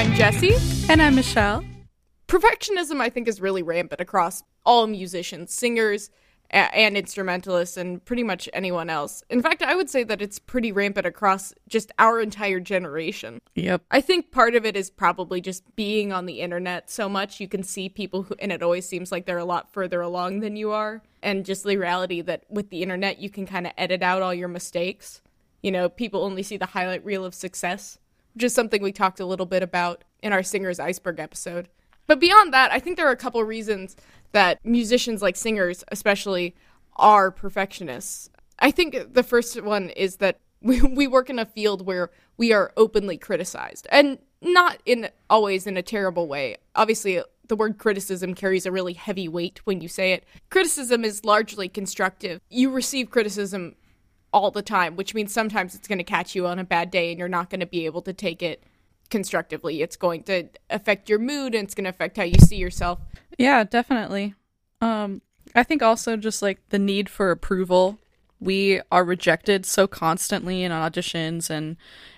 I'm Jesse. And I'm Michelle. Perfectionism, I think, is really rampant across all musicians, singers, a- and instrumentalists, and pretty much anyone else. In fact, I would say that it's pretty rampant across just our entire generation. Yep. I think part of it is probably just being on the internet so much. You can see people who, and it always seems like they're a lot further along than you are. And just the reality that with the internet, you can kind of edit out all your mistakes. You know, people only see the highlight reel of success, which is something we talked a little bit about in our Singer's Iceberg episode. But beyond that, I think there are a couple reasons that musicians, like singers especially, are perfectionists. I think the first one is that we, we work in a field where we are openly criticized and not in always in a terrible way. Obviously, the word criticism carries a really heavy weight when you say it. Criticism is largely constructive. You receive criticism all the time, which means sometimes it's going to catch you on a bad day and you're not going to be able to take it constructively. It's going to affect your mood and it's going to affect how you see yourself. Yeah, definitely. Um, I think also just like the need for approval. We are rejected so constantly in auditions and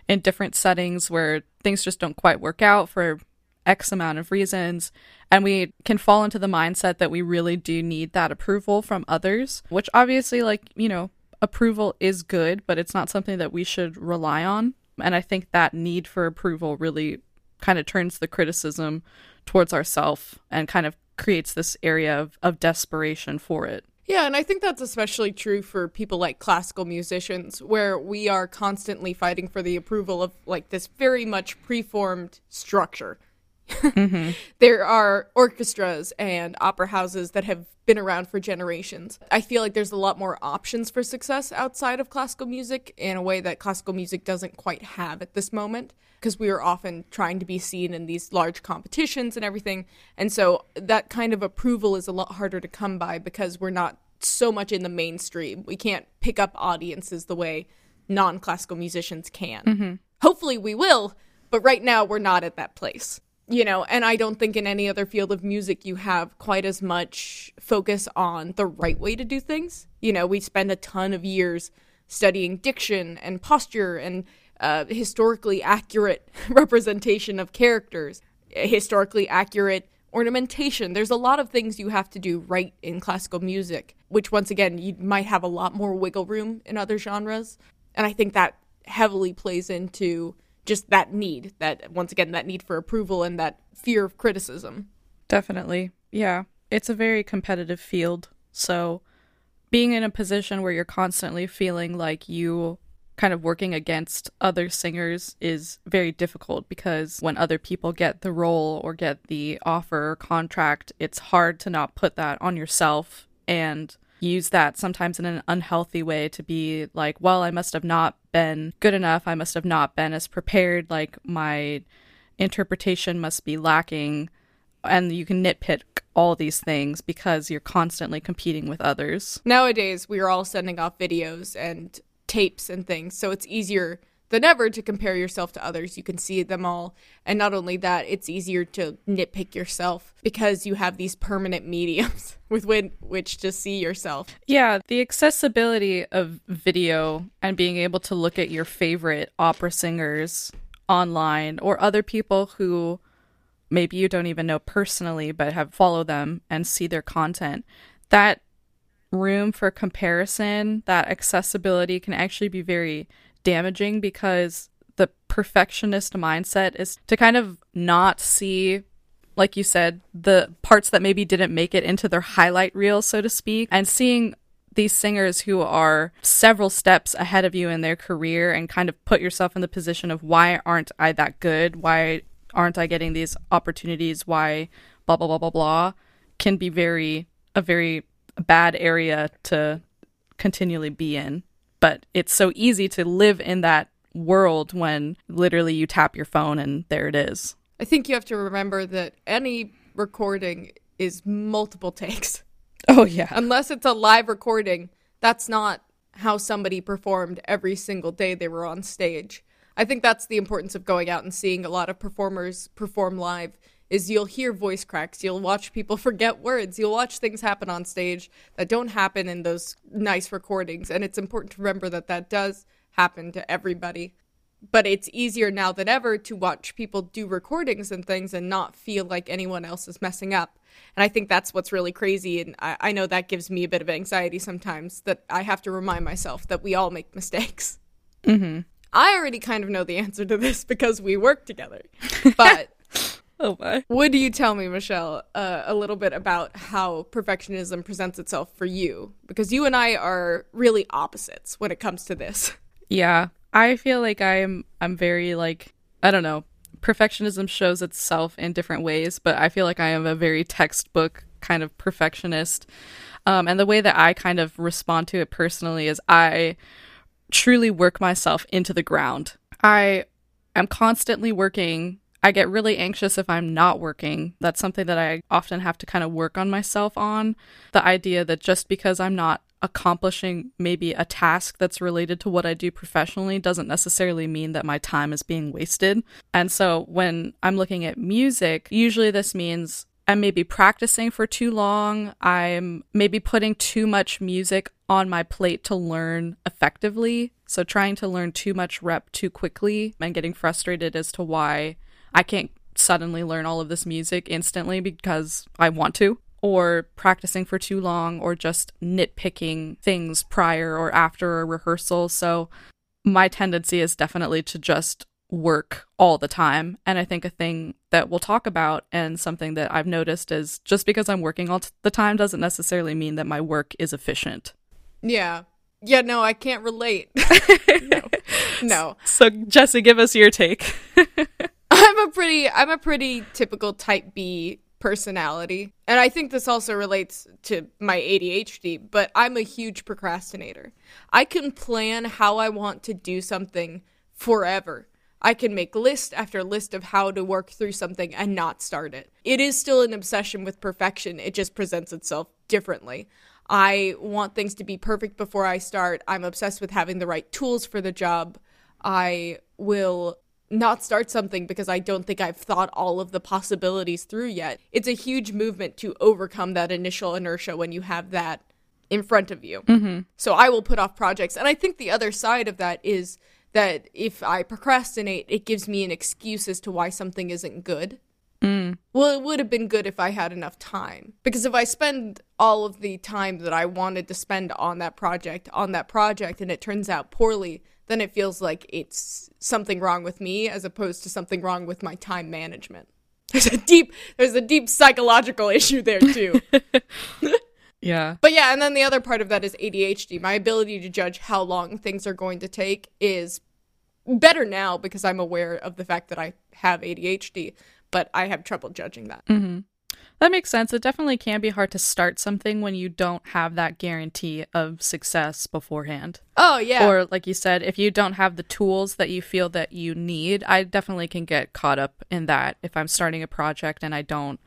in different settings where things just don't quite work out for X amount of reasons. And we can fall into the mindset that we really do need that approval from others, which obviously, like, you know, approval is good, but it's not something that we should rely on. And I think that need for approval really kind of turns the criticism towards ourself and kind of creates this area of, of desperation for it. Yeah, and I think that's especially true for people like classical musicians, where we are constantly fighting for the approval of like this very much preformed structure. Mm-hmm. There are orchestras and opera houses that have been around for generations. I feel like there's a lot more options for success outside of classical music in a way that classical music doesn't quite have at this moment because we are often trying to be seen in these large competitions and everything. And so that kind of approval is a lot harder to come by because we're not so much in the mainstream. We can't pick up audiences the way non classical musicians can. Mm-hmm. Hopefully we will, but right now we're not at that place you know, and I don't think in any other field of music you have quite as much focus on the right way to do things. You know, we spend a ton of years studying diction and posture and uh, historically accurate representation of characters, historically accurate ornamentation. There's a lot of things you have to do right in classical music, which once again, you might have a lot more wiggle room in other genres. And I think that heavily plays into just that need that once again that need for approval and that fear of criticism. Definitely. Yeah. It's a very competitive field. So being in a position where you're constantly feeling like you kind of working against other singers is very difficult because when other people get the role or get the offer or contract it's hard to not put that on yourself. And use that sometimes in an unhealthy way to be like, well, I must have not been good enough. I must have not been as prepared. Like, my interpretation must be lacking. And you can nitpick all these things because you're constantly competing with others. Nowadays, we are all sending off videos and tapes and things, so it's easier than ever to compare yourself to others. You can see them all. And not only that, it's easier to nitpick yourself because you have these permanent mediums with which to see yourself. Yeah, the accessibility of video and being able to look at your favorite opera singers online or other people who maybe you don't even know personally but have followed them and see their content. That room for comparison, that accessibility can actually be very damaging because the perfectionist mindset is to kind of not see like you said the parts that maybe didn't make it into their highlight reel so to speak and seeing these singers who are several steps ahead of you in their career and kind of put yourself in the position of why aren't I that good? Why aren't I getting these opportunities? Why blah blah blah blah blah can be very a very bad area to continually be in but it's so easy to live in that world when literally you tap your phone and there it is. I think you have to remember that any recording is multiple takes. Oh, yeah. Unless it's a live recording, that's not how somebody performed every single day they were on stage. I think that's the importance of going out and seeing a lot of performers perform live is you'll hear voice cracks, you'll watch people forget words, you'll watch things happen on stage that don't happen in those nice recordings, and it's important to remember that that does happen to everybody. but it's easier now than ever to watch people do recordings and things and not feel like anyone else is messing up. And I think that's what's really crazy. And I, I know that gives me a bit of anxiety sometimes that I have to remind myself that we all make mistakes. Mm-hmm. I already kind of know the answer to this because we work together. But Oh my. would you tell me, Michelle, uh, a little bit about how perfectionism presents itself for you? Because you and I are really opposites when it comes to this. Yeah. I feel like I'm I'm very like I don't know. Perfectionism shows itself in different ways, but I feel like I am a very textbook kind of perfectionist. Um, and the way that I kind of respond to it personally is I truly work myself into the ground. I am constantly working. I get really anxious if I'm not working. That's something that I often have to kind of work on myself on. The idea that just because I'm not accomplishing maybe a task that's related to what I do professionally doesn't necessarily mean that my time is being wasted. And so when I'm looking at music, usually this means I'm maybe practicing for too long. I'm maybe putting too much music on my plate to learn effectively. So trying to learn too much rep too quickly and getting frustrated as to why I can't suddenly learn all of this music instantly because I want to. Or practicing for too long, or just nitpicking things prior or after a rehearsal. So, my tendency is definitely to just work all the time. And I think a thing that we'll talk about and something that I've noticed is just because I'm working all t- the time doesn't necessarily mean that my work is efficient. Yeah. Yeah, no, I can't relate. no. No. So, Jesse, give us your take. Pretty I'm a pretty typical type B personality. And I think this also relates to my ADHD, but I'm a huge procrastinator. I can plan how I want to do something forever. I can make list after list of how to work through something and not start it. It is still an obsession with perfection. It just presents itself differently. I want things to be perfect before I start. I'm obsessed with having the right tools for the job. I will not start something because I don't think I've thought all of the possibilities through yet. It's a huge movement to overcome that initial inertia when you have that in front of you. Mm-hmm. So I will put off projects. And I think the other side of that is that if I procrastinate, it gives me an excuse as to why something isn't good. Mm. Well, it would have been good if I had enough time. Because if I spend all of the time that I wanted to spend on that project on that project and it turns out poorly, then it feels like it's something wrong with me as opposed to something wrong with my time management. There's a deep there's a deep psychological issue there too. Yeah. But yeah, and then the other part of that is ADHD. My ability to judge how long things are going to take is better now because I'm aware of the fact that I have ADHD, but I have trouble judging that. Mm-hmm. That makes sense. It definitely can be hard to start something when you don't have that guarantee of success beforehand. Oh, yeah. Or, like you said, if you don't have the tools that you feel that you need, I definitely can get caught up in that if I'm starting a project and I don't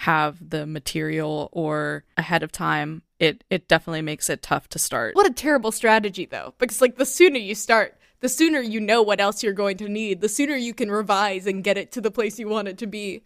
have the material or ahead of time. It it definitely makes it tough to start. what a terrible strategy though. Because like the sooner you start, the sooner you know what else you're going to need, the sooner you can revise and get it to the place you want it to be.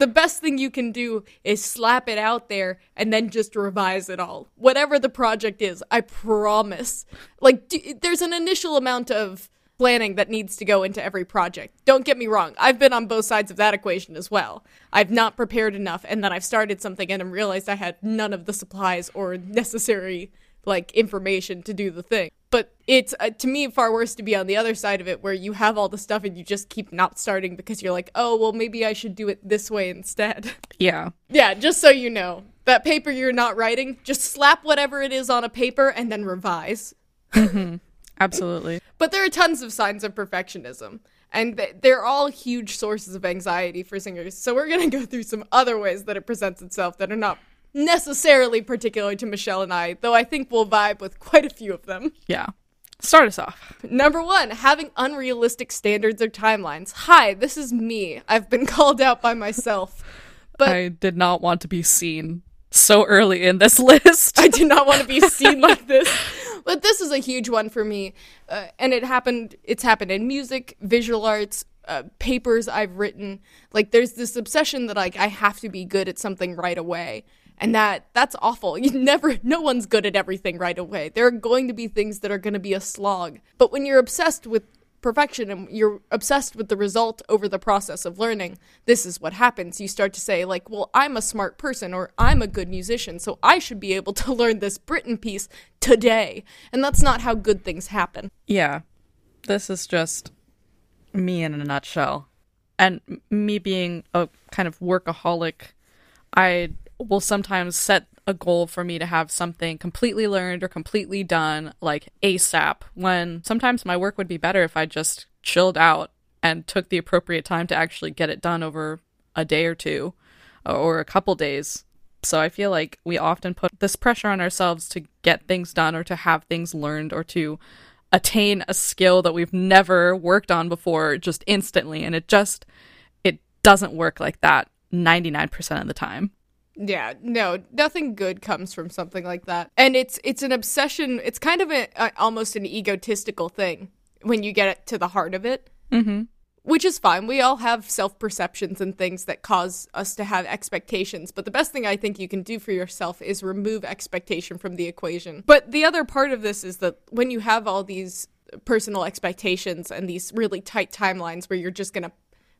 The best thing you can do is slap it out there and then just revise it all. Whatever the project is, I promise. Like, there's an initial amount of planning that needs to go into every project. Don't get me wrong, I've been on both sides of that equation as well. I've not prepared enough, and then I've started something and I realized I had none of the supplies or necessary like information to do the thing. But it's uh, to me far worse to be on the other side of it where you have all the stuff and you just keep not starting because you're like, "Oh, well maybe I should do it this way instead." Yeah. yeah, just so you know. That paper you're not writing, just slap whatever it is on a paper and then revise. Absolutely. But there are tons of signs of perfectionism, and th- they're all huge sources of anxiety for singers. So we're going to go through some other ways that it presents itself that are not necessarily particular to Michelle and I, though I think we'll vibe with quite a few of them. Yeah. Start us off. Number one, having unrealistic standards or timelines. Hi, this is me. I've been called out by myself. But I did not want to be seen so early in this list. I did not want to be seen like this. But this is a huge one for me, uh, and it happened. It's happened in music, visual arts, uh, papers I've written. Like, there's this obsession that like I have to be good at something right away, and that that's awful. You never, no one's good at everything right away. There are going to be things that are going to be a slog. But when you're obsessed with perfection and you're obsessed with the result over the process of learning, this is what happens. You start to say, like, well, I'm a smart person or I'm a good musician, so I should be able to learn this Britten piece today. And that's not how good things happen. Yeah. This is just me in a nutshell. And me being a kind of workaholic, I will sometimes set a goal for me to have something completely learned or completely done like ASAP when sometimes my work would be better if I just chilled out and took the appropriate time to actually get it done over a day or two uh, or a couple days. So I feel like we often put this pressure on ourselves to get things done or to have things learned or to attain a skill that we've never worked on before just instantly and it just it doesn't work like that 99% of the time. Yeah, no, nothing good comes from something like that. And it's it's an obsession. It's kind of a, a almost an egotistical thing when you get it to the heart of it. Mm-hmm. Which is fine. We all have self perceptions and things that cause us to have expectations. But the best thing I think you can do for yourself is remove expectation from the equation. But the other part of this is that when you have all these personal expectations and these really tight timelines where you're just going to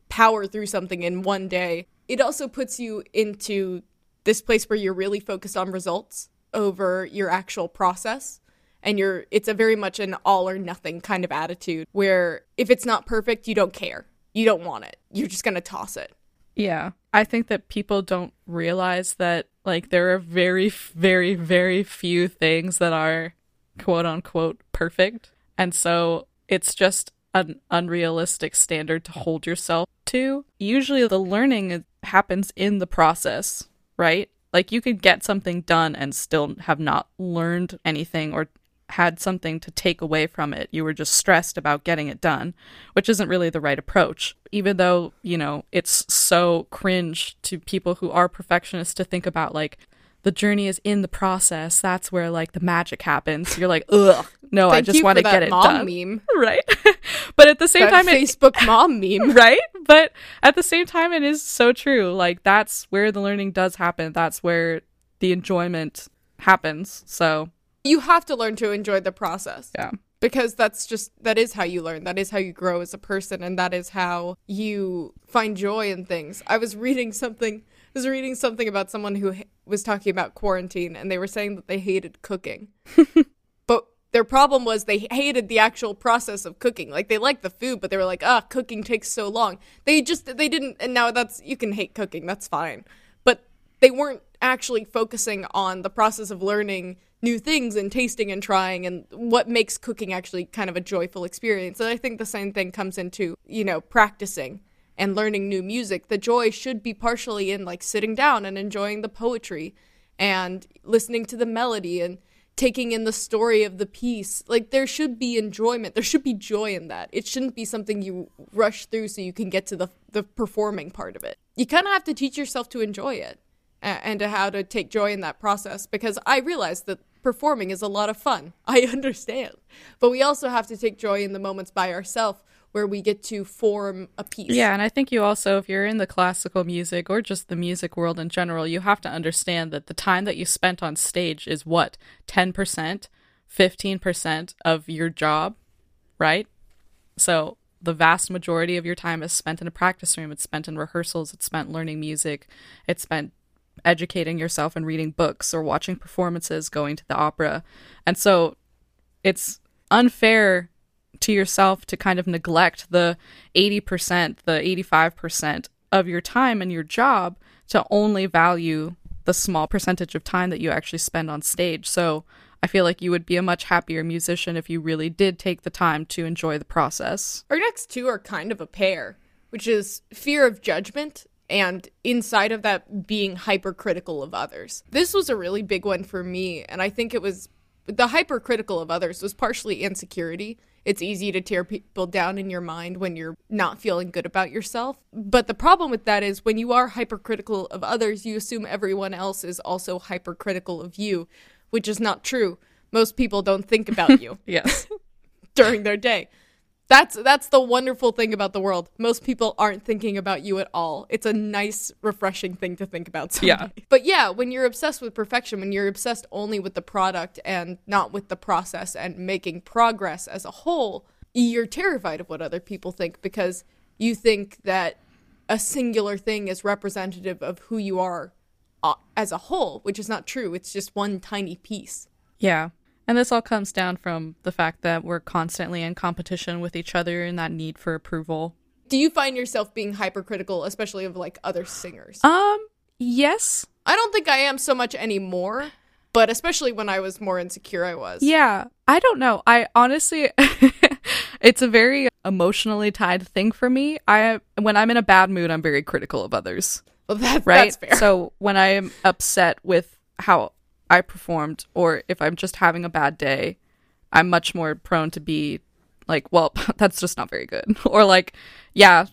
power through something in one day, it also puts you into this place where you're really focused on results over your actual process. And you're it's a very much an all or nothing kind of attitude where if it's not perfect you don't care. You don't want it. You're just going to toss it. Yeah. I think that people don't realize that like there are very very very few things that are quote unquote perfect. And so it's just an unrealistic standard to hold yourself to. Usually the learning happens in the process right? Like you could get something done and still have not learned anything or had something to take away from it. You were just stressed about getting it done, which isn't really the right approach. Even though, you know, it's so cringe to people who are perfectionists to think about like the journey is in the process. That's where like the magic happens. You're like, ugh, no, I just want to get it done. Meme. Right. but at the same that time, Facebook it, mom meme. Right. But at the same time, it is so true. Like that's where the learning does happen. That's where the enjoyment happens. So you have to learn to enjoy the process. Yeah. Because that's just that is how you learn. That is how you grow as a person and that is how you find joy in things. I was reading something was reading something about someone who was talking about quarantine and they were saying that they hated cooking. but their problem was they hated the actual process of cooking. Like they liked the food, but they were like, "Ah, cooking takes so long." They just they didn't and now that's you can hate cooking, that's fine. But they weren't actually focusing on the process of learning new things and tasting and trying and what makes cooking actually kind of a joyful experience. And I think the same thing comes into, you know, practicing and learning new music, the joy should be partially in like sitting down and enjoying the poetry and listening to the melody and taking in the story of the piece. Like there should be enjoyment. There should be joy in that. It shouldn't be something you rush through so you can get to the the performing part of it. You kind of have to teach yourself to enjoy it and to how to take joy in that process because I realize that performing is a lot of fun. I understand. But we also have to take joy in the moments by ourselves where we get to form a piece. Yeah, and I think you also, if you're in the classical music or just the music world in general, you have to understand that the time that you spent on stage is what? 10%, 15% of your job, right? So the vast majority of your time is spent in a practice room, it's spent in rehearsals, it's spent learning music, it's spent educating yourself and reading books or watching performances, going to the opera. And so it's unfair to yourself to kind of neglect the 80%, the 85% of your time and your job to only value the small percentage of time that you actually spend on stage. So I feel like you would be a much happier musician if you really did take the time to enjoy the process. Our next two are kind of a pair, which is fear of judgment and inside of that being hypercritical of others. This was a really big one for me, and I think it was the hypercritical of others was partially insecurity it's easy to tear people down in your mind when you're not feeling good about yourself. But the problem with that is when you are hypercritical of others, you assume everyone else is also hypercritical of you, which is not true. Most people don't think about you. yes. during their day. That's that's the wonderful thing about the world. Most people aren't thinking about you at all. It's a nice, refreshing thing to think about. Someday. Yeah. But yeah, when you're obsessed with perfection, when you're obsessed only with the product and not with the process and making progress as a whole, you're terrified of what other people think because you think that a singular thing is representative of who you are uh, as a whole, which is not true. It's just one tiny piece. Yeah. And this all comes down from the fact that we're constantly in competition with each other and that need for approval. Do you find yourself being hypercritical, especially of like other singers? Um, yes. I don't think I am so much anymore, but especially when I was more insecure, I was. Yeah. I don't know. I honestly it's a very emotionally tied thing for me. I when I'm in a bad mood, I'm very critical of others. Well, that, Right? that's fair. So when I am upset with how I performed or if I'm just having a bad day, I'm much more prone to be like, well, that's just not very good. or like, yeah,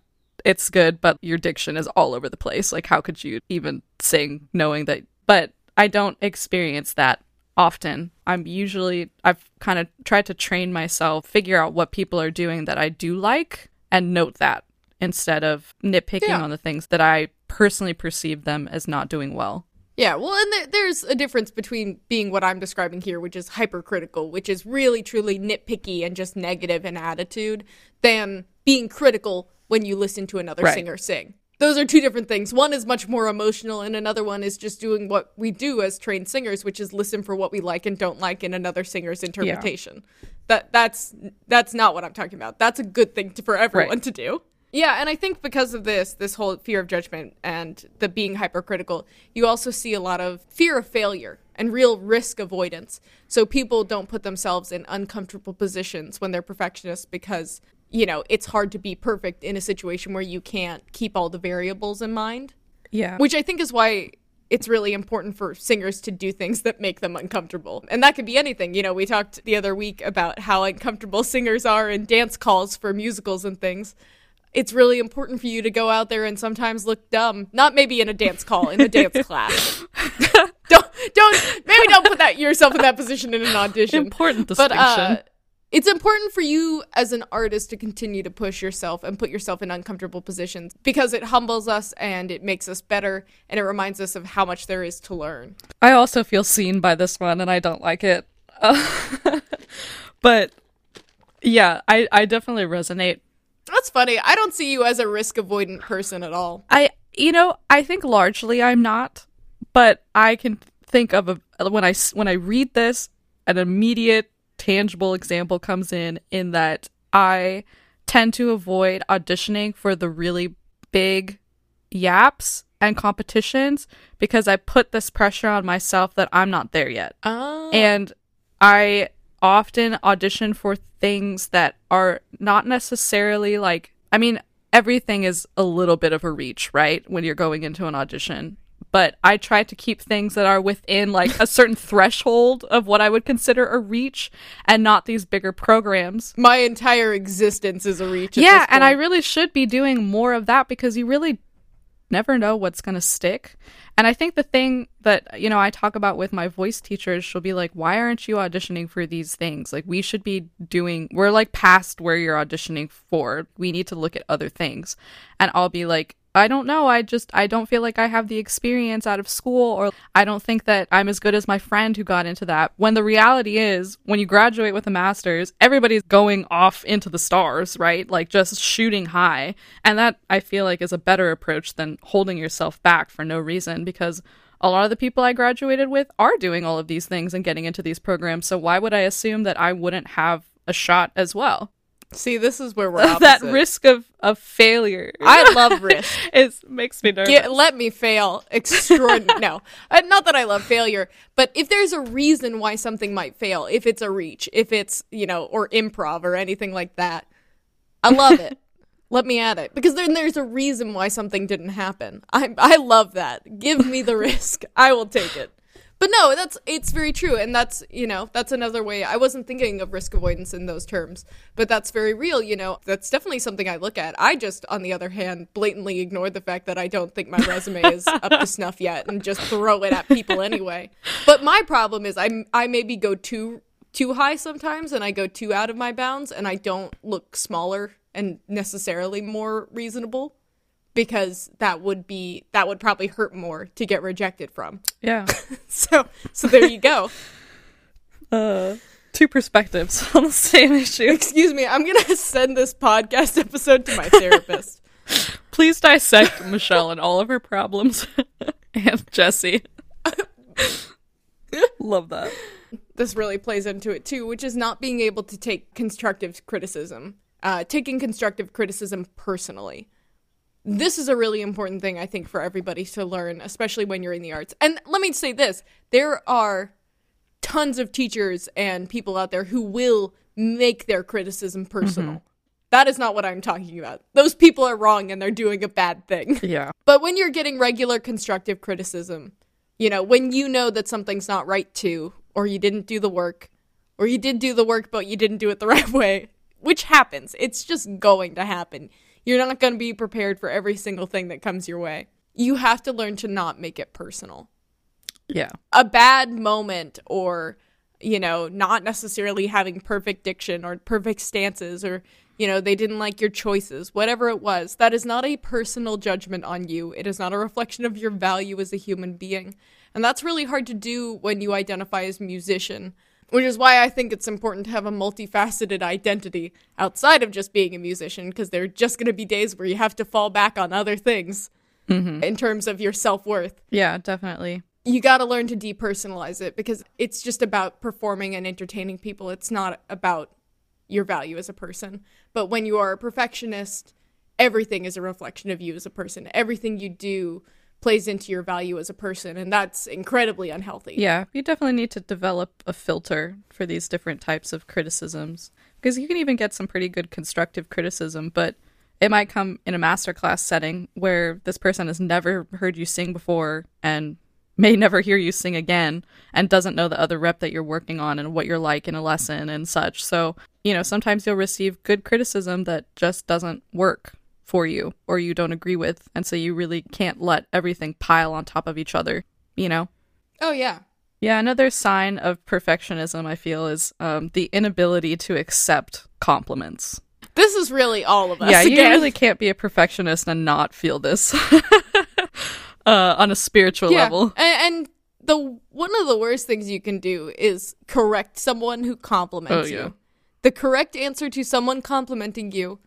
it's good, but your diction is all over the place. Like, how could you even sing knowing that? But I don't experience that often. I'm usually, I've kind of tried to train myself, figure out what people are doing that I do like, and note that instead of nitpicking Yeah. on the things that I personally perceive them as not doing well. Yeah, well, and there, there's a difference between being what I'm describing here, which is hypercritical, which is really truly nitpicky and just negative in attitude, than being critical when you listen to another Right. singer sing. Those are two different things. One is much more emotional, and another one is just doing what we do as trained singers, which is listen for what we like and don't like in another singer's interpretation. That that's that's not what I'm talking about. That's a good thing to, for everyone Right. to do. Yeah, and I think because of this, this whole fear of judgment and the being hypercritical, you also see a lot of fear of failure and real risk avoidance. So people don't put themselves in uncomfortable positions when they're perfectionists because, you know, it's hard to be perfect in a situation where you can't keep all the variables in mind. Yeah. Which I think is why it's really important for singers to do things that make them uncomfortable. And that could be anything. You know, we talked the other week about how uncomfortable singers are in dance calls for musicals and things. It's really important for you to go out there and sometimes look dumb. Not maybe in a dance call, in a dance class. don't don't maybe don't put that yourself in that position in an audition. Important But uh, distinction. it's important for you as an artist to continue to push yourself and put yourself in uncomfortable positions because it humbles us and it makes us better and it reminds us of how much there is to learn. I also feel seen by this one and I don't like it. but yeah, I, I definitely resonate. That's funny. I don't see you as a risk avoidant person at all. I you know, I think largely I'm not, but I can think of a when I when I read this an immediate tangible example comes in in that I tend to avoid auditioning for the really big YAPs and competitions because I put this pressure on myself that I'm not there yet. Oh. and I often audition for things that are not necessarily like I mean everything is a little bit of a reach, right? When you're going into an audition. But I try to keep things that are within like a certain threshold of what I would consider a reach and not these bigger programs. My entire existence is a reach. Yeah, and I really should be doing more of that because you really never know what's going to stick. And I think the thing that, you know, I talk about with my voice teachers, she'll be like, why aren't you auditioning for these things? Like, we should be doing, we're like past where you're auditioning for. We need to look at other things. And I'll be like, I don't know. I just, I don't feel like I have the experience out of school, or I don't think that I'm as good as my friend who got into that. When the reality is, when you graduate with a master's, everybody's going off into the stars, right? Like just shooting high. And that I feel like is a better approach than holding yourself back for no reason because a lot of the people I graduated with are doing all of these things and getting into these programs. So why would I assume that I wouldn't have a shot as well? See, this is where we're opposite. that risk of, of failure. I love risk. it makes me nervous. Get, let me fail. Extraordinary. no, Uh, not that I love failure, but if there's a reason why something might fail, if it's a reach, if it's you know, or improv or anything like that, I love it. let me at it because then there's a reason why something didn't happen. I I love that. Give me the risk. I will take it. But no, that's it's very true, and that's you know that's another way. I wasn't thinking of risk avoidance in those terms, but that's very real. You know, that's definitely something I look at. I just, on the other hand, blatantly ignore the fact that I don't think my resume is up to snuff yet, and just throw it at people anyway. But my problem is I I maybe go too too high sometimes, and I go too out of my bounds, and I don't look smaller and necessarily more reasonable because that would be that would probably hurt more to get rejected from. yeah. So so there you go. Uh, two perspectives on the same issue. Excuse me, I'm gonna send this podcast episode to my therapist. Please dissect Michelle and all of her problems. and Jesse. Love that. This really plays into it too, which is not being able to take constructive criticism, uh, taking constructive criticism personally. This is a really important thing, I think, for everybody to learn, especially when you're in the arts. And let me say this there are tons of teachers and people out there who will make their criticism personal. Mm-hmm. That is not what I'm talking about. Those people are wrong and they're doing a bad thing. Yeah. But when you're getting regular constructive criticism, you know, when you know that something's not right too, or you didn't do the work, or you did do the work but you didn't do it the right way, which happens. It's just going to happen. You're not going to be prepared for every single thing that comes your way. You have to learn to not make it personal. Yeah. A bad moment or you know, not necessarily having perfect diction or perfect stances or you know, they didn't like your choices, whatever it was. That is not a personal judgment on you. It is not a reflection of your value as a human being. And that's really hard to do when you identify as musician, which is why I think it's important to have a multifaceted identity outside of just being a musician, because there are just going to be days where you have to fall back on other things mm-hmm. in terms of your self worth. Yeah, definitely. You got to learn to depersonalize it because it's just about performing and entertaining people. It's not about your value as a person. But when you are a perfectionist, everything is a reflection of you as a person. Everything you do plays into your value as a person, and that's incredibly unhealthy. Yeah, you definitely need to develop a filter for these different types of criticisms because you can even get some pretty good constructive criticism, but it might come in a masterclass setting where this person has never heard you sing before and may never hear you sing again and doesn't know the other rep that you're working on and what you're like in a lesson and such. So, you know, sometimes you'll receive good criticism that just doesn't work for you or you don't agree with. And so you really can't let everything pile on top of each other, you know? Oh, yeah. Yeah, another sign of perfectionism, I feel, is um, the inability to accept compliments. This is really all of us. yeah, you again. really can't be a perfectionist and not feel this uh, on a spiritual yeah. level. And, and the one of the worst things you can do is correct someone who compliments Oh, yeah. you. The correct answer to someone complimenting you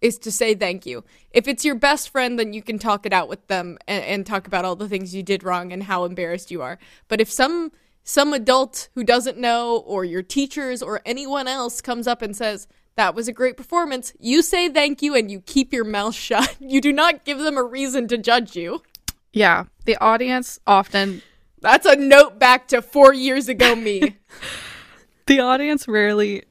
is to say thank you. If it's your best friend, then you can talk it out with them and, and talk about all the things you did wrong and how embarrassed you are. But if some some adult who doesn't know or your teachers or anyone else comes up and says that was a great performance, you say thank you and you keep your mouth shut. You do not give them a reason to judge you. Yeah, the audience often, That's a note back to 4 years ago me. the audience rarely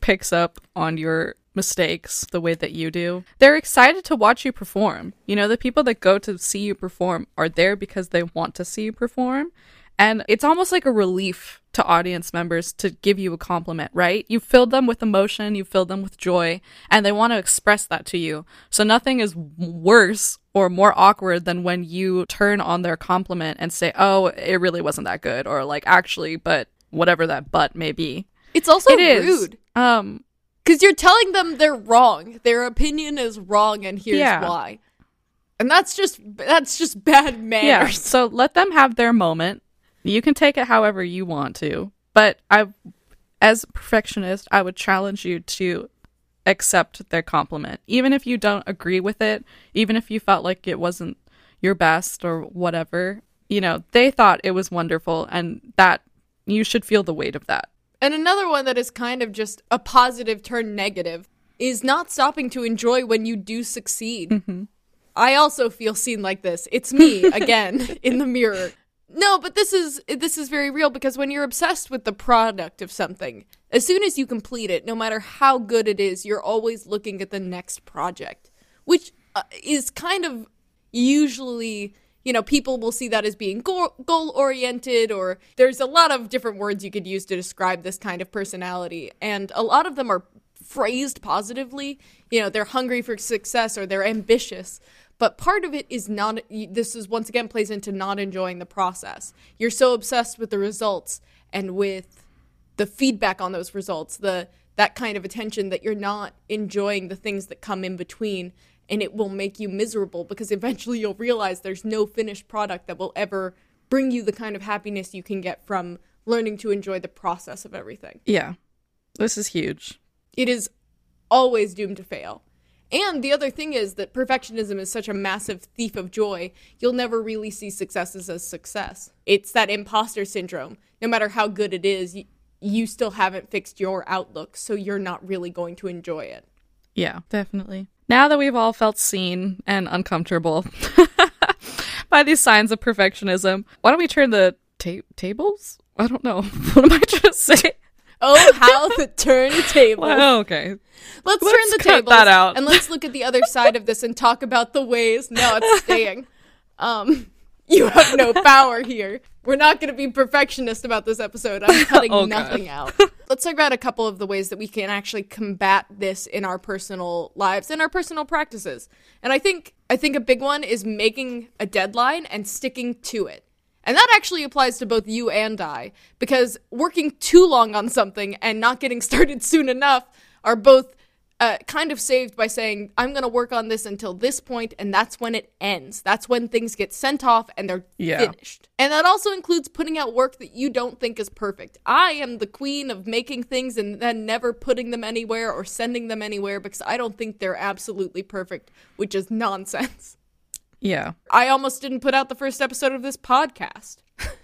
picks up on your mistakes the way that you do. They're excited to watch you perform. You know, the people that go to see you perform are there because they want to see you perform. And it's almost like a relief to audience members to give you a compliment, right? You filled them with emotion, you filled them with joy, and they want to express that to you. So nothing is worse or more awkward than when you turn on their compliment and say, oh, it really wasn't that good, or like, actually, but whatever that but may be. It's also It is. rude. Um, Because you're telling them they're wrong. Their opinion is wrong, and here's Yeah. why. And that's just that's just bad Yeah. manners. So let them have their moment. You can take it however you want to. But I as a perfectionist, I would challenge you to accept their compliment. Even if you don't agree with it, even if you felt like it wasn't your best or whatever, you know, they thought it was wonderful and that you should feel the weight of that. And another one that is kind of just a positive turn negative is not stopping to enjoy when you do succeed. Mm-hmm. I also feel seen like this. It's me again in the mirror. No, but this is this is very real because when you're obsessed with the product of something, as soon as you complete it, no matter how good it is, you're always looking at the next project, which uh, is kind of usually you know people will see that as being goal oriented or there's a lot of different words you could use to describe this kind of personality. And a lot of them are phrased positively. You know they're hungry for success or they're ambitious. But part of it is not this is once again plays into not enjoying the process. You're so obsessed with the results and with the feedback on those results the that kind of attention that you're not enjoying the things that come in between and it will make you miserable because eventually you'll realize there's no finished product that will ever bring you the kind of happiness you can get from learning to enjoy the process of everything. Yeah. This is huge. It is always doomed to fail. And the other thing is that perfectionism is such a massive thief of joy, you'll never really see successes as success. It's that imposter syndrome. No matter how good it is, you, you still haven't fixed your outlook, so you're not really going to enjoy it. Yeah, definitely. Now that we've all felt seen and uncomfortable by these signs of perfectionism, why don't we turn the ta- tables? I don't know. what am I trying to say? Oh, how the turntable. Well, okay. Let's, Let's turn the that out. and let's look at the other side of this and talk about the ways. No, it's staying. Um, you have no power here. We're not going to be perfectionist about this episode. I'm cutting Oh, nothing out. Let's talk about a couple of the ways that we can actually combat this in our personal lives and our personal practices. And I think I think a big one is making a deadline and sticking to it. And that actually applies to both you and I, because working too long on something and not getting started soon enough are both uh, kind of saved by saying, I'm going to work on this until this point, and that's when it ends. That's when things get sent off and they're Yeah. finished. And that also includes putting out work that you don't think is perfect. I am the queen of making things and then never putting them anywhere or sending them anywhere because I don't think they're absolutely perfect, which is nonsense. Yeah. I almost didn't put out the first episode of this podcast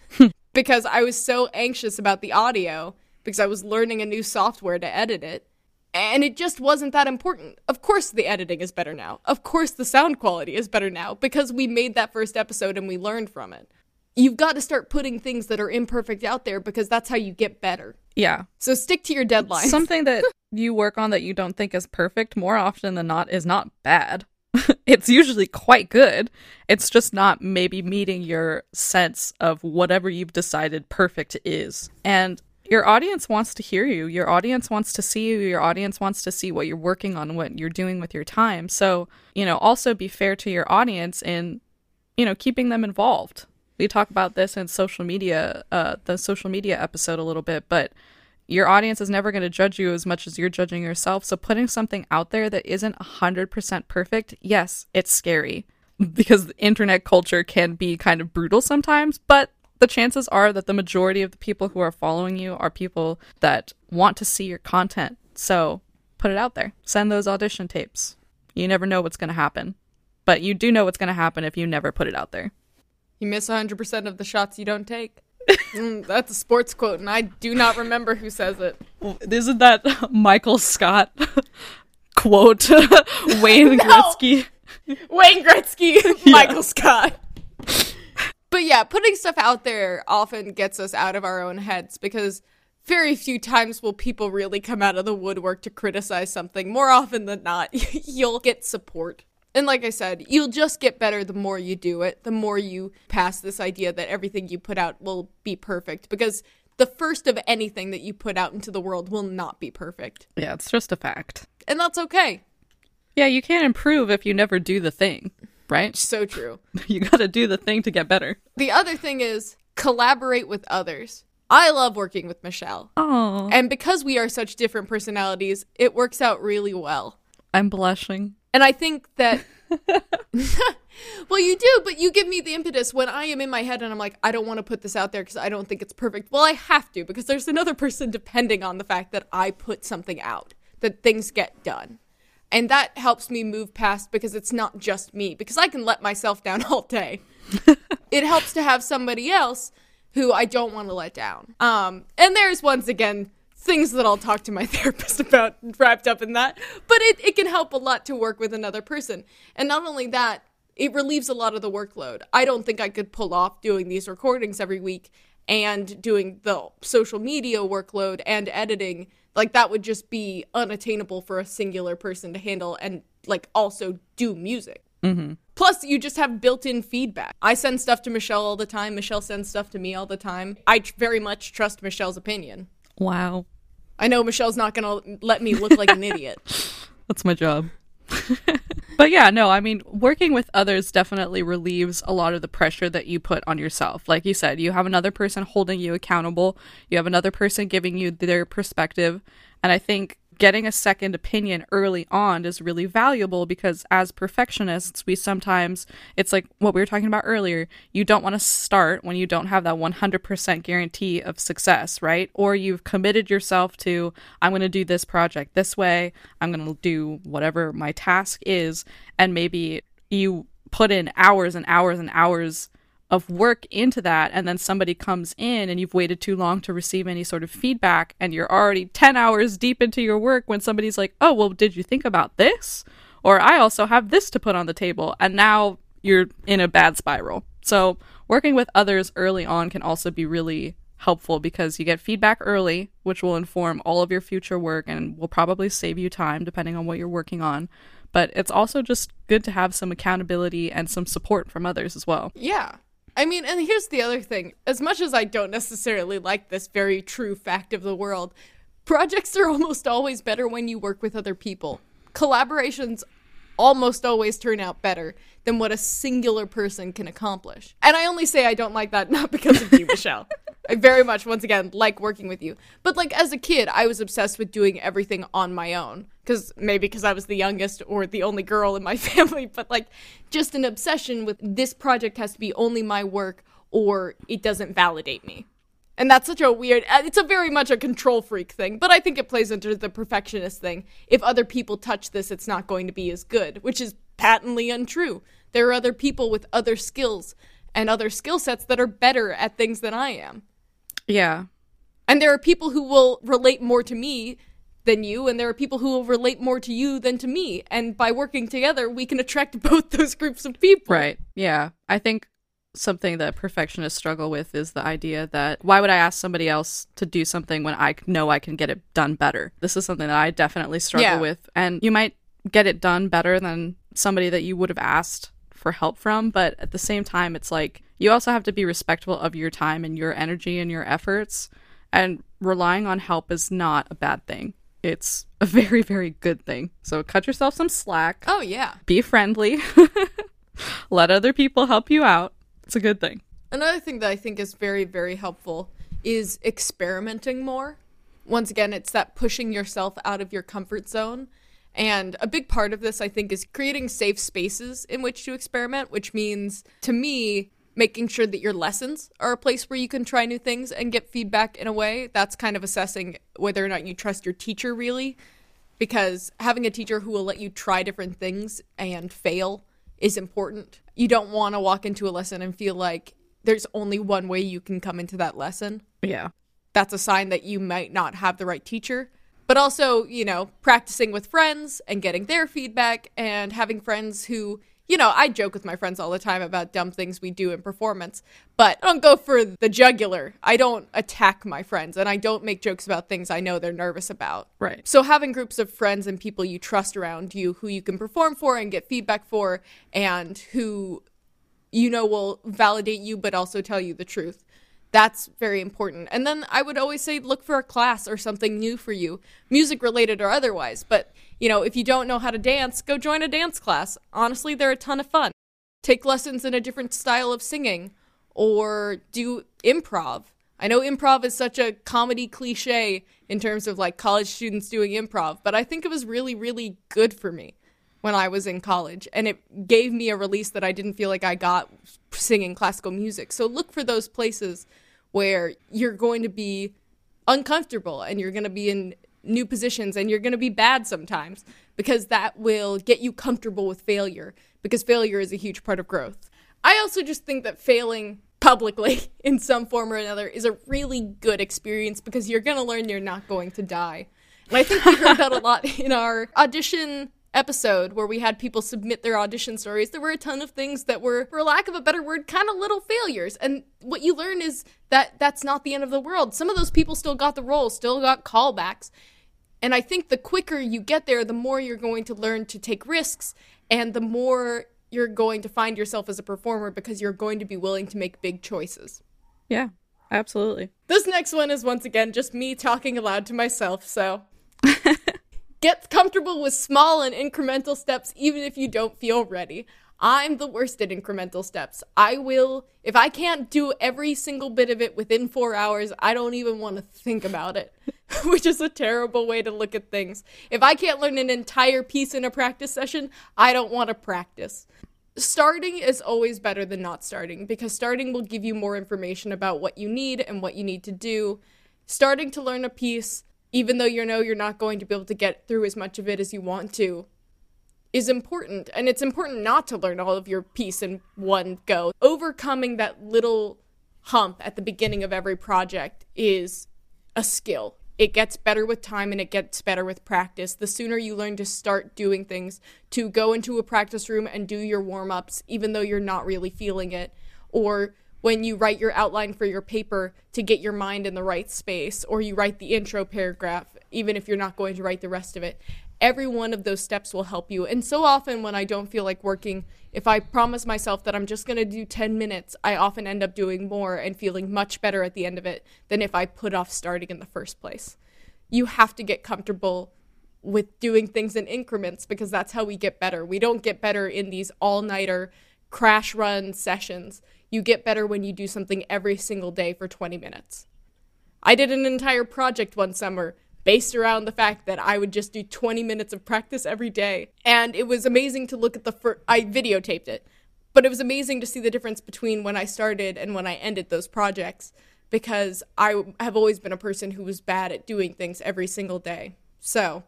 because I was so anxious about the audio because I was learning a new software to edit it. And it just wasn't that important. Of course, the editing is better now. Of course, the sound quality is better now because we made that first episode and we learned from it. You've got to start putting things that are imperfect out there because that's how you get better. Yeah. So stick to your deadlines. Something that you work on that you don't think is perfect more often than not is not bad. it's usually quite good. It's just not maybe meeting your sense of whatever you've decided perfect is. And your audience wants to hear you. Your audience wants to see you. Your audience wants to see what you're working on, what you're doing with your time. So, you know, also be fair to your audience in, you know, keeping them involved. We talk about this in social media, uh, the social media episode a little bit, but your audience is never going to judge you as much as you're judging yourself. So putting something out there that isn't 100% perfect, yes, it's scary because internet culture can be kind of brutal sometimes, but the chances are that the majority of the people who are following you are people that want to see your content. So put it out there. Send those audition tapes. You never know what's going to happen. But you do know what's going to happen if you never put it out there. You miss 100% of the shots you don't take. Mm, that's a sports quote, and I do not remember who says it. Isn't that Michael Scott quote Wayne Gretzky? Wayne Gretzky, Michael Scott. But yeah, putting stuff out there often gets us out of our own heads because very few times will people really come out of the woodwork to criticize something. More often than not, you'll get support. And like I said, you'll just get better the more you do it, the more you pass this idea that everything you put out will be perfect because the first of anything that you put out into the world will not be perfect. Yeah, it's just a fact. And that's okay. Yeah, you can't improve if you never do the thing, right? So true. You got to do the thing to get better. The other thing is collaborate with others. I love working with Michelle. Oh, And because we are such different personalities, it works out really well. I'm blushing. And I think that Well, you do, but you give me the impetus when I am in my head and I'm like, I don't want to put this out there because I don't think it's perfect. Well, I have to because there's another person depending on the fact that I put something out, that things get done. And that helps me move past because it's not just me, because I can let myself down all day. it helps to have somebody else who I don't want to let down. Um, and there's once again things that I'll talk to my therapist about wrapped up in that, but it, it can help a lot to work with another person. And not only that, it relieves a lot of the workload. I don't think I could pull off doing these recordings every week and doing the social media workload and editing. Like that would just be unattainable for a singular person to handle and like also do music. Mm-hmm. Plus, you just have built in feedback. I send stuff to Michelle all the time. Michelle sends stuff to me all the time. I tr- very much trust Michelle's opinion. Wow, I know Michelle's not going to let me look like an idiot. that's my job. but yeah, no, I mean, working with others definitely relieves a lot of the pressure that you put on yourself. Like you said, you have another person holding you accountable, you have another person giving you their perspective. And I think getting a second opinion early on is really valuable because as perfectionists, we sometimes, it's like what we were talking about earlier, you don't want to start when you don't have that 100% guarantee of success, right? Or you've committed yourself to, I'm going to do this project this way, I'm going to do whatever my task is, and maybe you put in hours and hours and hours of work into that and then somebody comes in and you've waited too long to receive any sort of feedback and you're already 10 hours deep into your work when somebody's like oh well did you think about this? Or i also have this to put on the table and now you're in a bad spiral. So working with others early on can also be really helpful because you get feedback early which will inform all of your future work and will probably save you time depending on what you're working on. But it's also just good to have some accountability and some support from others as well. Yeah. I mean, and here's the other thing. As much as I don't necessarily like this very true fact of the world, projects are almost always better when you work with other people. Collaborations almost always turn out better than what a singular person can accomplish. And I only say I don't like that not because of you, Michelle. I very much, once again, like working with you. But like as a kid, I was obsessed with doing everything on my own. Because maybe because I was the youngest or the only girl in my family, but like just an obsession with this project has to be only my work or it doesn't validate me. And that's such a weird, uh, it's a very much a control freak thing, but I think it plays into the perfectionist thing. If other people touch this, it's not going to be as good, which is patently untrue. There are other people with other skills and other skill sets that are better at things than I am. yeah And there are people who will relate more to me than you, and there are people who will relate more to you than to me. And by working together, we can attract both those groups of people. Right. Yeah. I think something that perfectionists struggle with is the idea that why would I ask somebody else to do something when I know I can get it done better? This is something that I definitely struggle Yeah. with. And you might get it done better than somebody that you would have asked for help from, but at the same time it's like you also have to be respectful of your time and your energy and your efforts and relying on help is not a bad thing. It's a very very good thing. So cut yourself some slack Oh, yeah. be friendly, let other people help you out. It's a good thing. Another thing that I think is very, very helpful is experimenting more. Once again, it's that pushing yourself out of your comfort zone. And a big part of this, I think, is creating safe spaces in which to experiment, which means, to me, making sure that your lessons are a place where you can try new things and get feedback in a way. That's kind of assessing whether or not you trust your teacher really. Because having a teacher who will let you try different things and fail is important. You don't want to walk into a lesson and feel like there's only one way you can come into that lesson. Yeah. That's a sign that you might not have the right teacher. But also, you know, practicing with friends and getting their feedback and having friends who, you know, I joke with my friends all the time about dumb things we do in performance, but I don't go for the jugular. I don't attack my friends and I don't make jokes about things I know they're nervous about. Right. So having groups of friends and people you trust around you who you can perform for and get feedback for and who you know will validate you but also tell you the truth. That's very important. And then I would always say look for a class or something new for you, music related or otherwise. But, you know, if you don't know how to dance, go join a dance class. Honestly, they're a ton of fun. Take lessons in a different style of singing or do improv. I know improv is such a comedy cliche in terms of like college students doing improv, but I think it was really, really good for me when I was in college. And it gave me a release that I didn't feel like I got singing classical music. So look for those places where you're going to be uncomfortable and you're going to be in new positions and you're going to be bad sometimes because that will get you comfortable with failure because failure is a huge part of growth. I also just think that failing publicly in some form or another is a really good experience because you're going to learn you're not going to die. And I think we heard that a lot in our audition episode where we had people submit their audition stories. There were a ton of things that were, for lack of a better word, kind of little failures. And what you learn is that that's not the end of the world. Some of those people still got the role, still got callbacks. And I think the quicker you get there, the more you're going to learn to take risks and the more you're going to find yourself as a performer because you're going to be willing to make big choices. Yeah. Absolutely. This next one is once again just me talking aloud to myself, so get comfortable with small and incremental steps even if you don't feel ready. I'm the worst at incremental steps. I will, if I can't do every single bit of it within four hours, I don't even want to think about it. which is a terrible way to look at things. If I can't learn an entire piece in a practice session, I don't want to practice. Starting is always better than not starting because starting will give you more information about what you need and what you need to do. Starting to learn a piece, even though you know you're not going to be able to get through as much of it as you want to, is important. And it's important not to learn all of your piece in one go. Overcoming that little hump at the beginning of every project is a skill. It gets better with time and it gets better with practice. The sooner you learn to start doing things, to go into a practice room and do your warm ups, even though you're not really feeling it, or when you write your outline for your paper to get your mind in the right space, or you write the intro paragraph, even if you're not going to write the rest of it every one of those steps will help you. And so often when I don't feel like working, if I promise myself that I'm just going to do 10 minutes, I often end up doing more and feeling much better at the end of it than if I put off starting in the first place. You have to get comfortable with doing things in increments because that's how we get better. We don't get better in these all nighter crash run sessions. You get better when you do something every single day for 20 minutes. I did an entire project one summer based around the fact that I would just do 20 minutes of practice every day. And it was amazing to look at the first, I videotaped it, but it was amazing to see the difference between when I started and when I ended those projects because I have always been a person who was bad at doing things every single day. So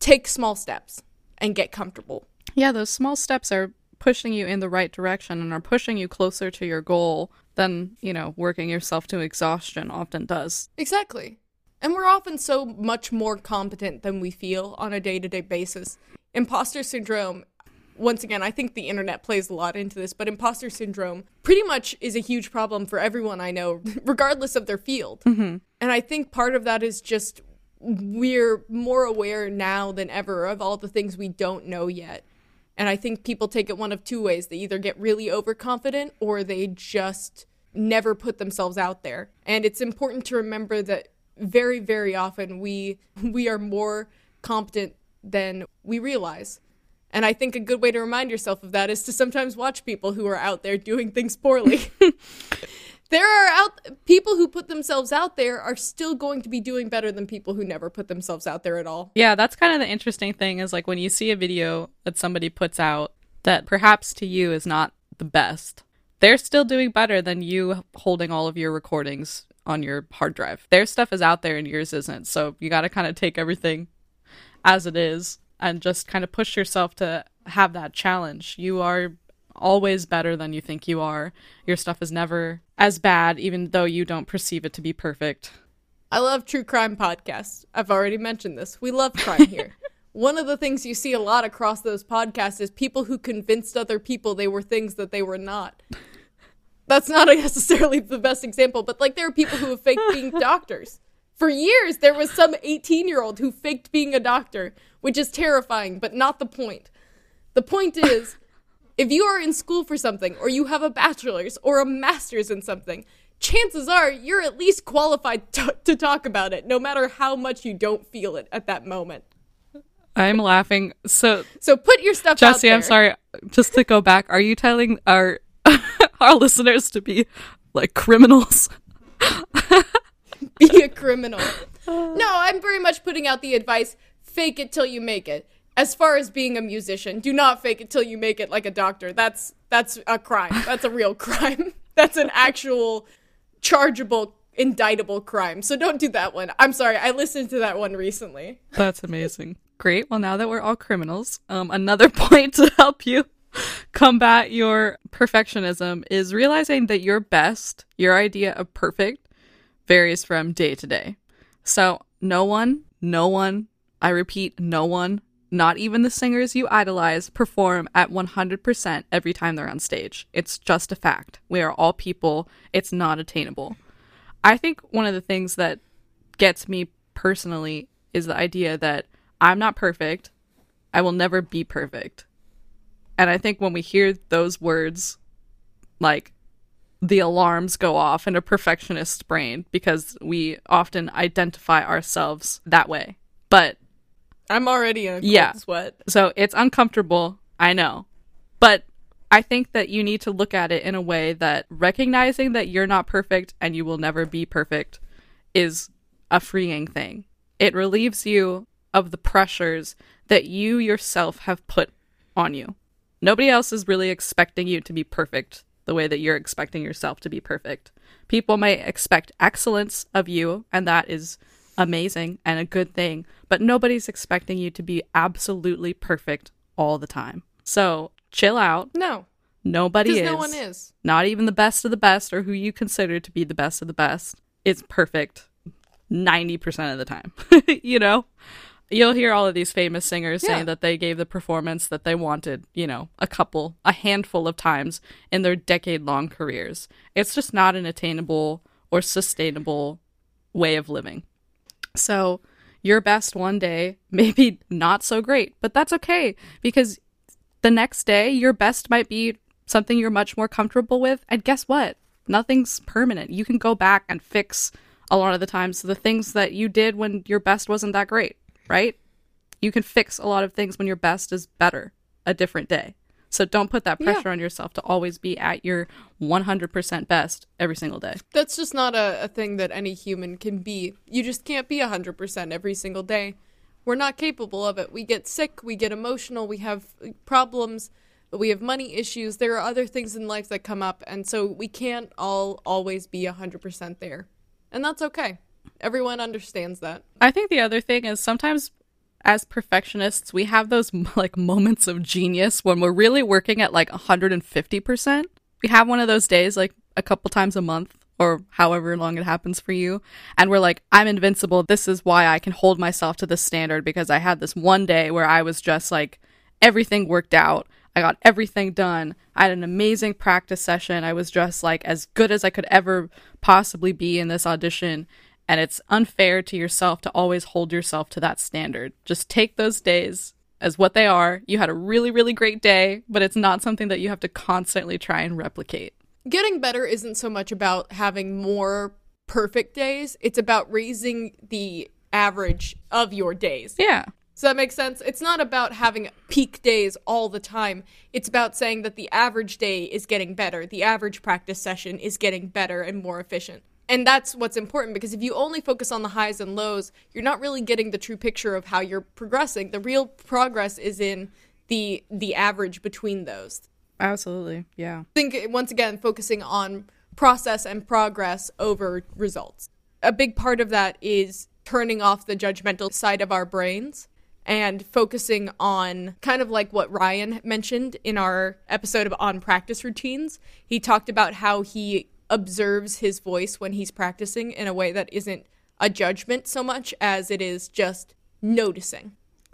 take small steps and get comfortable. Yeah, those small steps are pushing you in the right direction and are pushing you closer to your goal than, you know, working yourself to exhaustion often does. Exactly. And we're often so much more competent than we feel on a day to day basis. Imposter syndrome, once again, I think the internet plays a lot into this, but imposter syndrome pretty much is a huge problem for everyone I know, regardless of their field. Mm-hmm. And I think part of that is just we're more aware now than ever of all the things we don't know yet. And I think people take it one of two ways. They either get really overconfident or they just never put themselves out there. And it's important to remember that very very often we we are more competent than we realize and i think a good way to remind yourself of that is to sometimes watch people who are out there doing things poorly there are out people who put themselves out there are still going to be doing better than people who never put themselves out there at all yeah that's kind of the interesting thing is like when you see a video that somebody puts out that perhaps to you is not the best they're still doing better than you holding all of your recordings on your hard drive. Their stuff is out there and yours isn't. So you got to kind of take everything as it is and just kind of push yourself to have that challenge. You are always better than you think you are. Your stuff is never as bad, even though you don't perceive it to be perfect. I love true crime podcasts. I've already mentioned this. We love crime here. One of the things you see a lot across those podcasts is people who convinced other people they were things that they were not that's not necessarily the best example, but like there are people who have faked being doctors. For years, there was some 18 year old who faked being a doctor, which is terrifying, but not the point. The point is, if you are in school for something, or you have a bachelor's or a master's in something, chances are you're at least qualified t- to talk about it, no matter how much you don't feel it at that moment. I'm laughing. So, so put your stuff. Jesse, I'm sorry. Just to go back, are you telling our our listeners to be like criminals. be a criminal. No, I'm very much putting out the advice fake it till you make it. As far as being a musician, do not fake it till you make it like a doctor. That's that's a crime. That's a real crime. That's an actual chargeable indictable crime. So don't do that one. I'm sorry. I listened to that one recently. That's amazing. Great. Well, now that we're all criminals, um, another point to help you combat your perfectionism is realizing that your best, your idea of perfect, varies from day to day. So, no one, no one, I repeat, no one, not even the singers you idolize, perform at 100% every time they're on stage. It's just a fact. We are all people, it's not attainable. I think one of the things that gets me personally is the idea that I'm not perfect. I will never be perfect. And I think when we hear those words, like the alarms go off in a perfectionist brain because we often identify ourselves that way. But I'm already in yeah, sweat. So it's uncomfortable, I know. But I think that you need to look at it in a way that recognizing that you're not perfect and you will never be perfect is a freeing thing. It relieves you of the pressures that you yourself have put on you. Nobody else is really expecting you to be perfect the way that you're expecting yourself to be perfect. People might expect excellence of you, and that is amazing and a good thing, but nobody's expecting you to be absolutely perfect all the time. So chill out. No. Nobody is. no one is. Not even the best of the best or who you consider to be the best of the best is perfect 90% of the time. you know? You'll hear all of these famous singers Yeah. saying that they gave the performance that they wanted, you know, a couple, a handful of times in their decade long careers. It's just not an attainable or sustainable way of living. So, your best one day, maybe not so great, but that's okay because the next day, your best might be something you're much more comfortable with. And guess what? Nothing's permanent. You can go back and fix a lot of the times the things that you did when your best wasn't that great, right? You can fix a lot of things when your best is better a different day. So don't put that Yeah. pressure on yourself to always be at your 100% best every single day. That's just not a, a thing that any human can be. You just can't be 100% every single day. We're not capable of it. We get sick, we get emotional, we have problems, we have money issues. There are other things in life that come up, and so we can't all always be 100% there. And that's okay. Everyone understands that. I think the other thing is sometimes as perfectionists, we have those like moments of genius when we're really working at like 150%. We have one of those days like a couple times a month or however long it happens for you. And we're like, I'm invincible. This is why I can hold myself to this standard because I had this one day where I was just like, everything worked out. I got everything done. I had an amazing practice session. I was just like as good as I could ever possibly be in this audition. And it's unfair to yourself to always hold yourself to that standard. Just take those days as what they are. You had a really, really great day, but it's not something that you have to constantly try and replicate. Getting better isn't so much about having more perfect days, it's about raising the average of your days. Yeah. Does that make sense? It's not about having peak days all the time. It's about saying that the average day is getting better. The average practice session is getting better and more efficient. And that's what's important because if you only focus on the highs and lows, you're not really getting the true picture of how you're progressing. The real progress is in the the average between those. Absolutely. Yeah. think once again focusing on process and progress over results. A big part of that is turning off the judgmental side of our brains and focusing on kind of like what Ryan mentioned in our episode of on practice routines. He talked about how he observes his voice when he's practicing in a way that isn't a judgment so much as it is just noticing.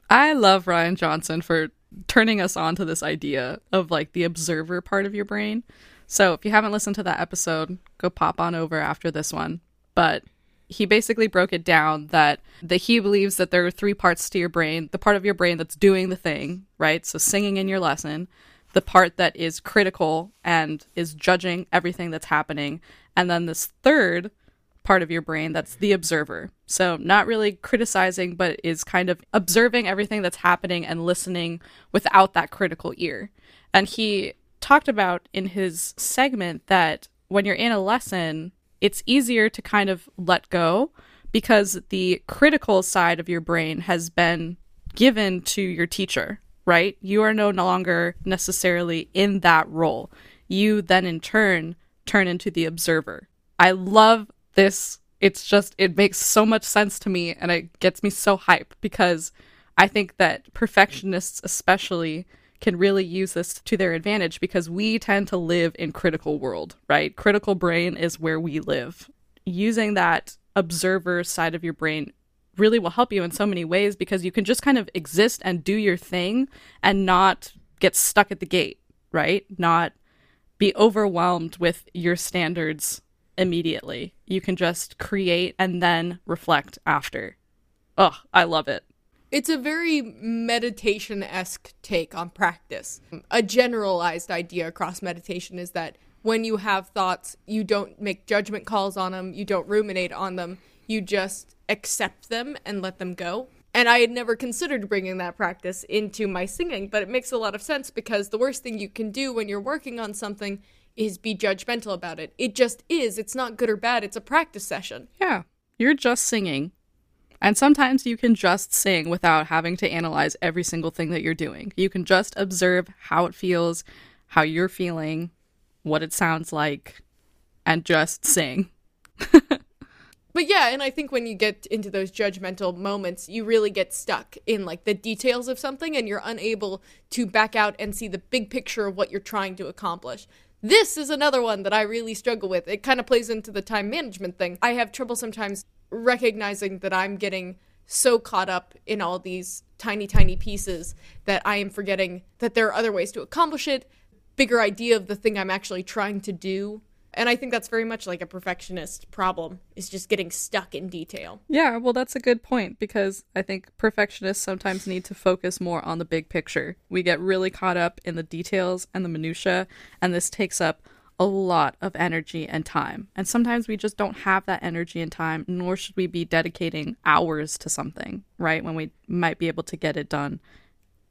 I love Ryan Johnson for turning us on to this idea of like the observer part of your brain. So if you haven't listened to that episode, go pop on over after this one. But he basically broke it down that that he believes that there are three parts to your brain the part of your brain that's doing the thing right so singing in your lesson the part that is critical and is judging everything that's happening. And then this third part of your brain that's the observer. So not really criticizing but is kind of observing everything that's happening and listening without that critical ear. And he talked about in his segment that when you're in a lesson it's easier to kind of let go because the critical side of your brain has been given to your teacher, right? You are no longer necessarily in that role. You then, in turn, turn into the observer. I love this. It's just, it makes so much sense to me and it gets me so hype because I think that perfectionists, especially, can really use this to their advantage because we tend to live in critical world, right? Critical brain is where we live. Using that observer side of your brain really will help you in so many ways because you can just kind of exist and do your thing and not get stuck at the gate, right? Not be overwhelmed with your standards immediately. You can just create and then reflect after. Oh, I love it. It's a very meditation esque take on practice. A generalized idea across meditation is that when you have thoughts, you don't make judgment calls on them, you don't ruminate on them, you just accept them and let them go. And I had never considered bringing that practice into my singing, but it makes a lot of sense because the worst thing you can do when you're working on something is be judgmental about it. It just is. It's not good or bad, it's a practice session. Yeah. You're just singing. And sometimes you can just sing without having to analyze every single thing that you're doing. You can just observe how it feels, how you're feeling, what it sounds like, and just sing. But yeah, and I think when you get into those judgmental moments, you really get stuck in like the details of something and you're unable to back out and see the big picture of what you're trying to accomplish. This is another one that I really struggle with. It kind of plays into the time management thing. I have trouble sometimes recognizing that I'm getting so caught up in all these tiny, tiny pieces that I am forgetting that there are other ways to accomplish it, bigger idea of the thing I'm actually trying to do. And I think that's very much like a perfectionist problem, is just getting stuck in detail. Yeah, well, that's a good point because I think perfectionists sometimes need to focus more on the big picture. We get really caught up in the details and the minutiae, and this takes up a lot of energy and time. And sometimes we just don't have that energy and time, nor should we be dedicating hours to something, right? When we might be able to get it done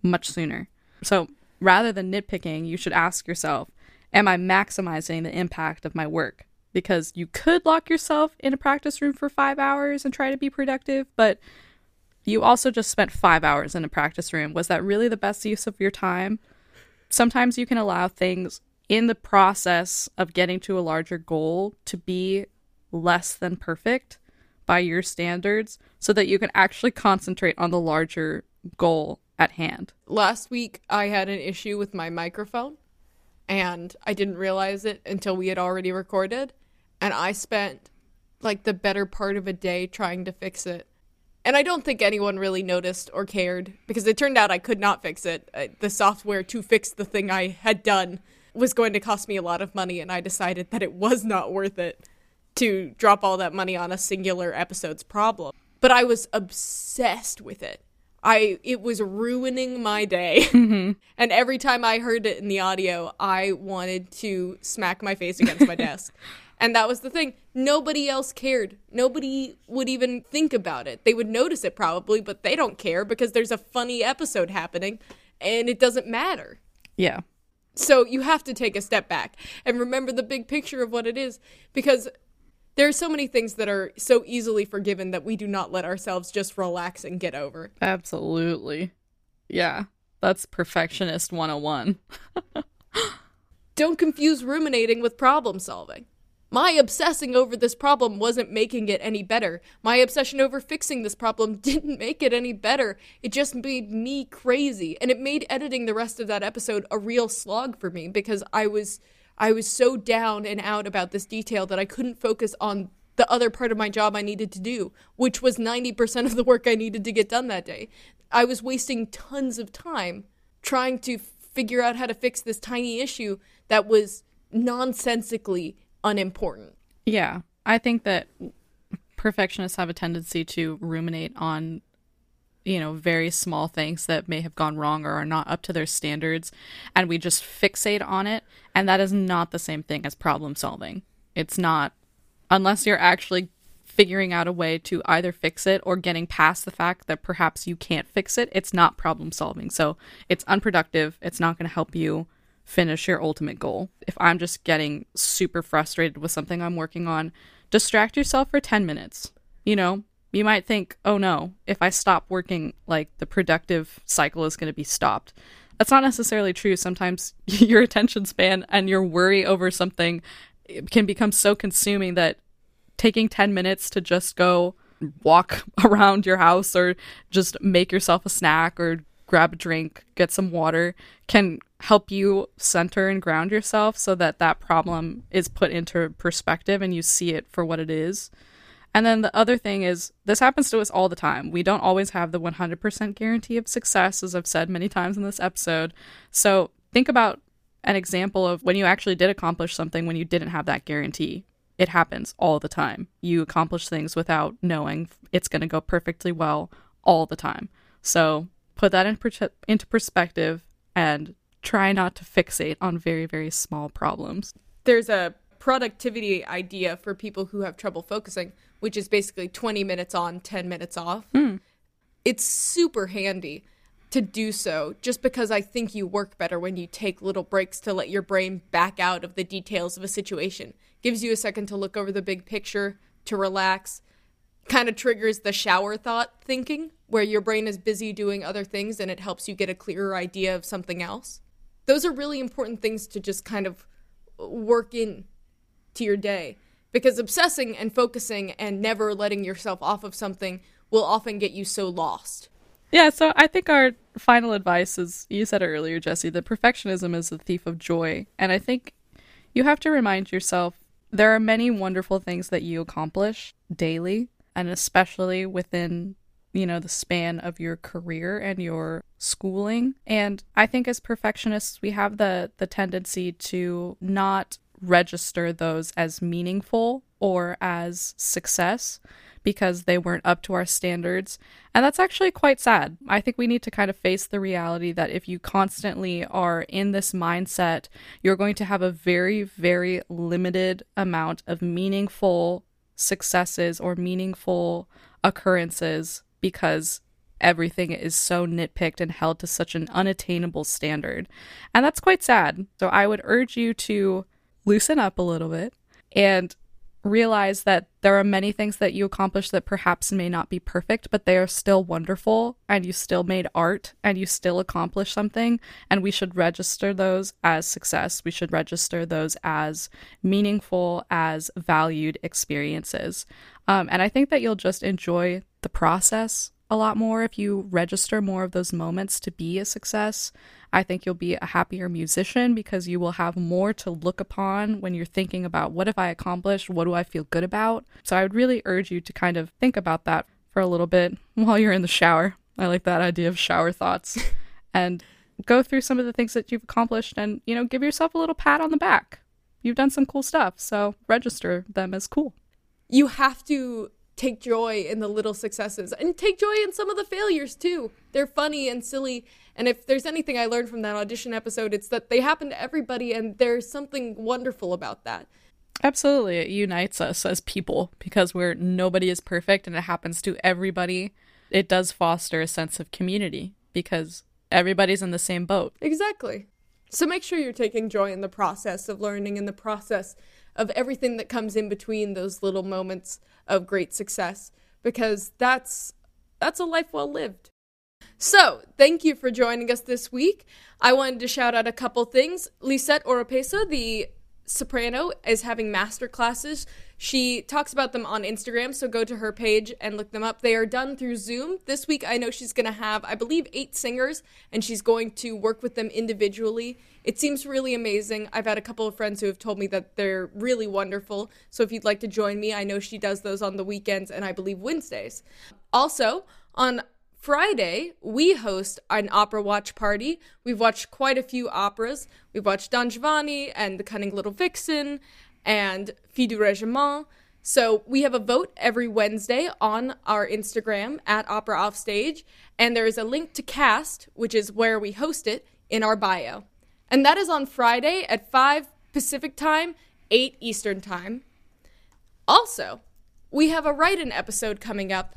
much sooner. So rather than nitpicking, you should ask yourself, am I maximizing the impact of my work? Because you could lock yourself in a practice room for five hours and try to be productive, but you also just spent five hours in a practice room. Was that really the best use of your time? Sometimes you can allow things in the process of getting to a larger goal to be less than perfect by your standards so that you can actually concentrate on the larger goal at hand. Last week, I had an issue with my microphone and I didn't realize it until we had already recorded. And I spent like the better part of a day trying to fix it. And I don't think anyone really noticed or cared because it turned out I could not fix it. The software to fix the thing I had done was going to cost me a lot of money, and I decided that it was not worth it to drop all that money on a singular episode's problem. But I was obsessed with it. I it was ruining my day. Mm-hmm. and every time I heard it in the audio, I wanted to smack my face against my desk. And that was the thing. Nobody else cared. Nobody would even think about it. They would notice it probably, but they don't care because there's a funny episode happening and it doesn't matter. Yeah. So you have to take a step back and remember the big picture of what it is because there are so many things that are so easily forgiven that we do not let ourselves just relax and get over. Absolutely. Yeah. That's perfectionist 101. Don't confuse ruminating with problem solving. My obsessing over this problem wasn't making it any better. My obsession over fixing this problem didn't make it any better. It just made me crazy. And it made editing the rest of that episode a real slog for me because I was I was so down and out about this detail that I couldn't focus on the other part of my job I needed to do, which was 90% of the work I needed to get done that day. I was wasting tons of time trying to figure out how to fix this tiny issue that was nonsensically unimportant. Yeah. I think that perfectionists have a tendency to ruminate on you know, very small things that may have gone wrong or are not up to their standards, and we just fixate on it. And that is not the same thing as problem solving. It's not, unless you're actually figuring out a way to either fix it or getting past the fact that perhaps you can't fix it, it's not problem solving. So it's unproductive. It's not going to help you finish your ultimate goal. If I'm just getting super frustrated with something I'm working on, distract yourself for 10 minutes. You know, you might think, oh no, if I stop working, like the productive cycle is going to be stopped. That's not necessarily true. Sometimes your attention span and your worry over something eh, can become so consuming that taking 10 minutes to just go walk around your house or just make yourself a snack or grab a drink, get some water can help you center and ground yourself so that that problem is put into perspective and you see it for what it is. And then the other thing is, this happens to us all the time. We don't always have the 100% guarantee of success, as I've said many times in this episode. So think about an example of when you actually did accomplish something when you didn't have that guarantee. It happens all the time. You accomplish things without knowing it's going to go perfectly well all the time. So put that in per- into perspective and try not to fixate on very, very small problems. There's a productivity idea for people who have trouble focusing which is basically 20 minutes on, 10 minutes off. Mm. It's super handy to do so just because I think you work better when you take little breaks to let your brain back out of the details of a situation. Gives you a second to look over the big picture, to relax, kind of triggers the shower thought thinking, where your brain is busy doing other things and it helps you get a clearer idea of something else. Those are really important things to just kind of work in to your day because obsessing and focusing and never letting yourself off of something will often get you so lost. Yeah, so I think our final advice is you said it earlier, Jesse, that perfectionism is the thief of joy. And I think you have to remind yourself there are many wonderful things that you accomplish daily, and especially within you know the span of your career and your schooling and i think as perfectionists we have the the tendency to not register those as meaningful or as success because they weren't up to our standards. And that's actually quite sad. I think we need to kind of face the reality that if you constantly are in this mindset, you're going to have a very, very limited amount of meaningful successes or meaningful occurrences because everything is so nitpicked and held to such an unattainable standard. And that's quite sad. So I would urge you to loosen up a little bit and realize that there are many things that you accomplish that perhaps may not be perfect, but they are still wonderful and you still made art and you still accomplished something. And we should register those as success. We should register those as meaningful, as valued experiences. Um, and I think that you'll just enjoy the process a lot more if you register more of those moments to be a success. I think you'll be a happier musician because you will have more to look upon when you're thinking about what have I accomplished? What do I feel good about? So I would really urge you to kind of think about that for a little bit while you're in the shower. I like that idea of shower thoughts and go through some of the things that you've accomplished and, you know, give yourself a little pat on the back. You've done some cool stuff, so register them as cool. You have to take joy in the little successes and take joy in some of the failures too. They're funny and silly. And if there's anything I learned from that audition episode, it's that they happen to everybody and there's something wonderful about that. Absolutely. It unites us as people because we're nobody is perfect and it happens to everybody. It does foster a sense of community because everybody's in the same boat. Exactly. So make sure you're taking joy in the process of learning, in the process of everything that comes in between those little moments of great success because that's that's a life well lived. So, thank you for joining us this week. I wanted to shout out a couple things. Lisette Oropesa, the soprano, is having master classes. She talks about them on Instagram, so go to her page and look them up. They are done through Zoom. This week, I know she's going to have, I believe, eight singers, and she's going to work with them individually. It seems really amazing. I've had a couple of friends who have told me that they're really wonderful. So if you'd like to join me, I know she does those on the weekends and I believe Wednesdays. Also, on Friday, we host an opera watch party. We've watched quite a few operas. We've watched Don Giovanni and The Cunning Little Vixen and Fille du Regiment. So we have a vote every Wednesday on our Instagram at Opera Offstage, and there is a link to Kast, which is where we host it, in our bio. And that is on Friday at 5 Pacific Time, 8 Eastern Time. Also, we have a write in episode coming up,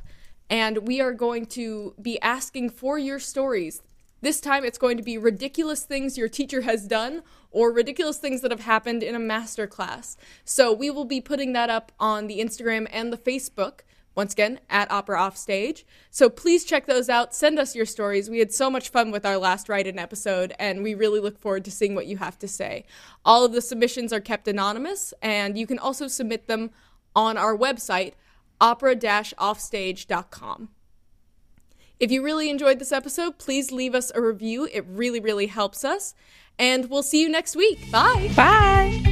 and we are going to be asking for your stories. This time it's going to be ridiculous things your teacher has done or ridiculous things that have happened in a master class. So we will be putting that up on the Instagram and the Facebook. Once again, at Opera Offstage. So please check those out. Send us your stories. We had so much fun with our last write in episode, and we really look forward to seeing what you have to say. All of the submissions are kept anonymous, and you can also submit them on our website, opera offstage.com. If you really enjoyed this episode, please leave us a review. It really, really helps us. And we'll see you next week. Bye. Bye.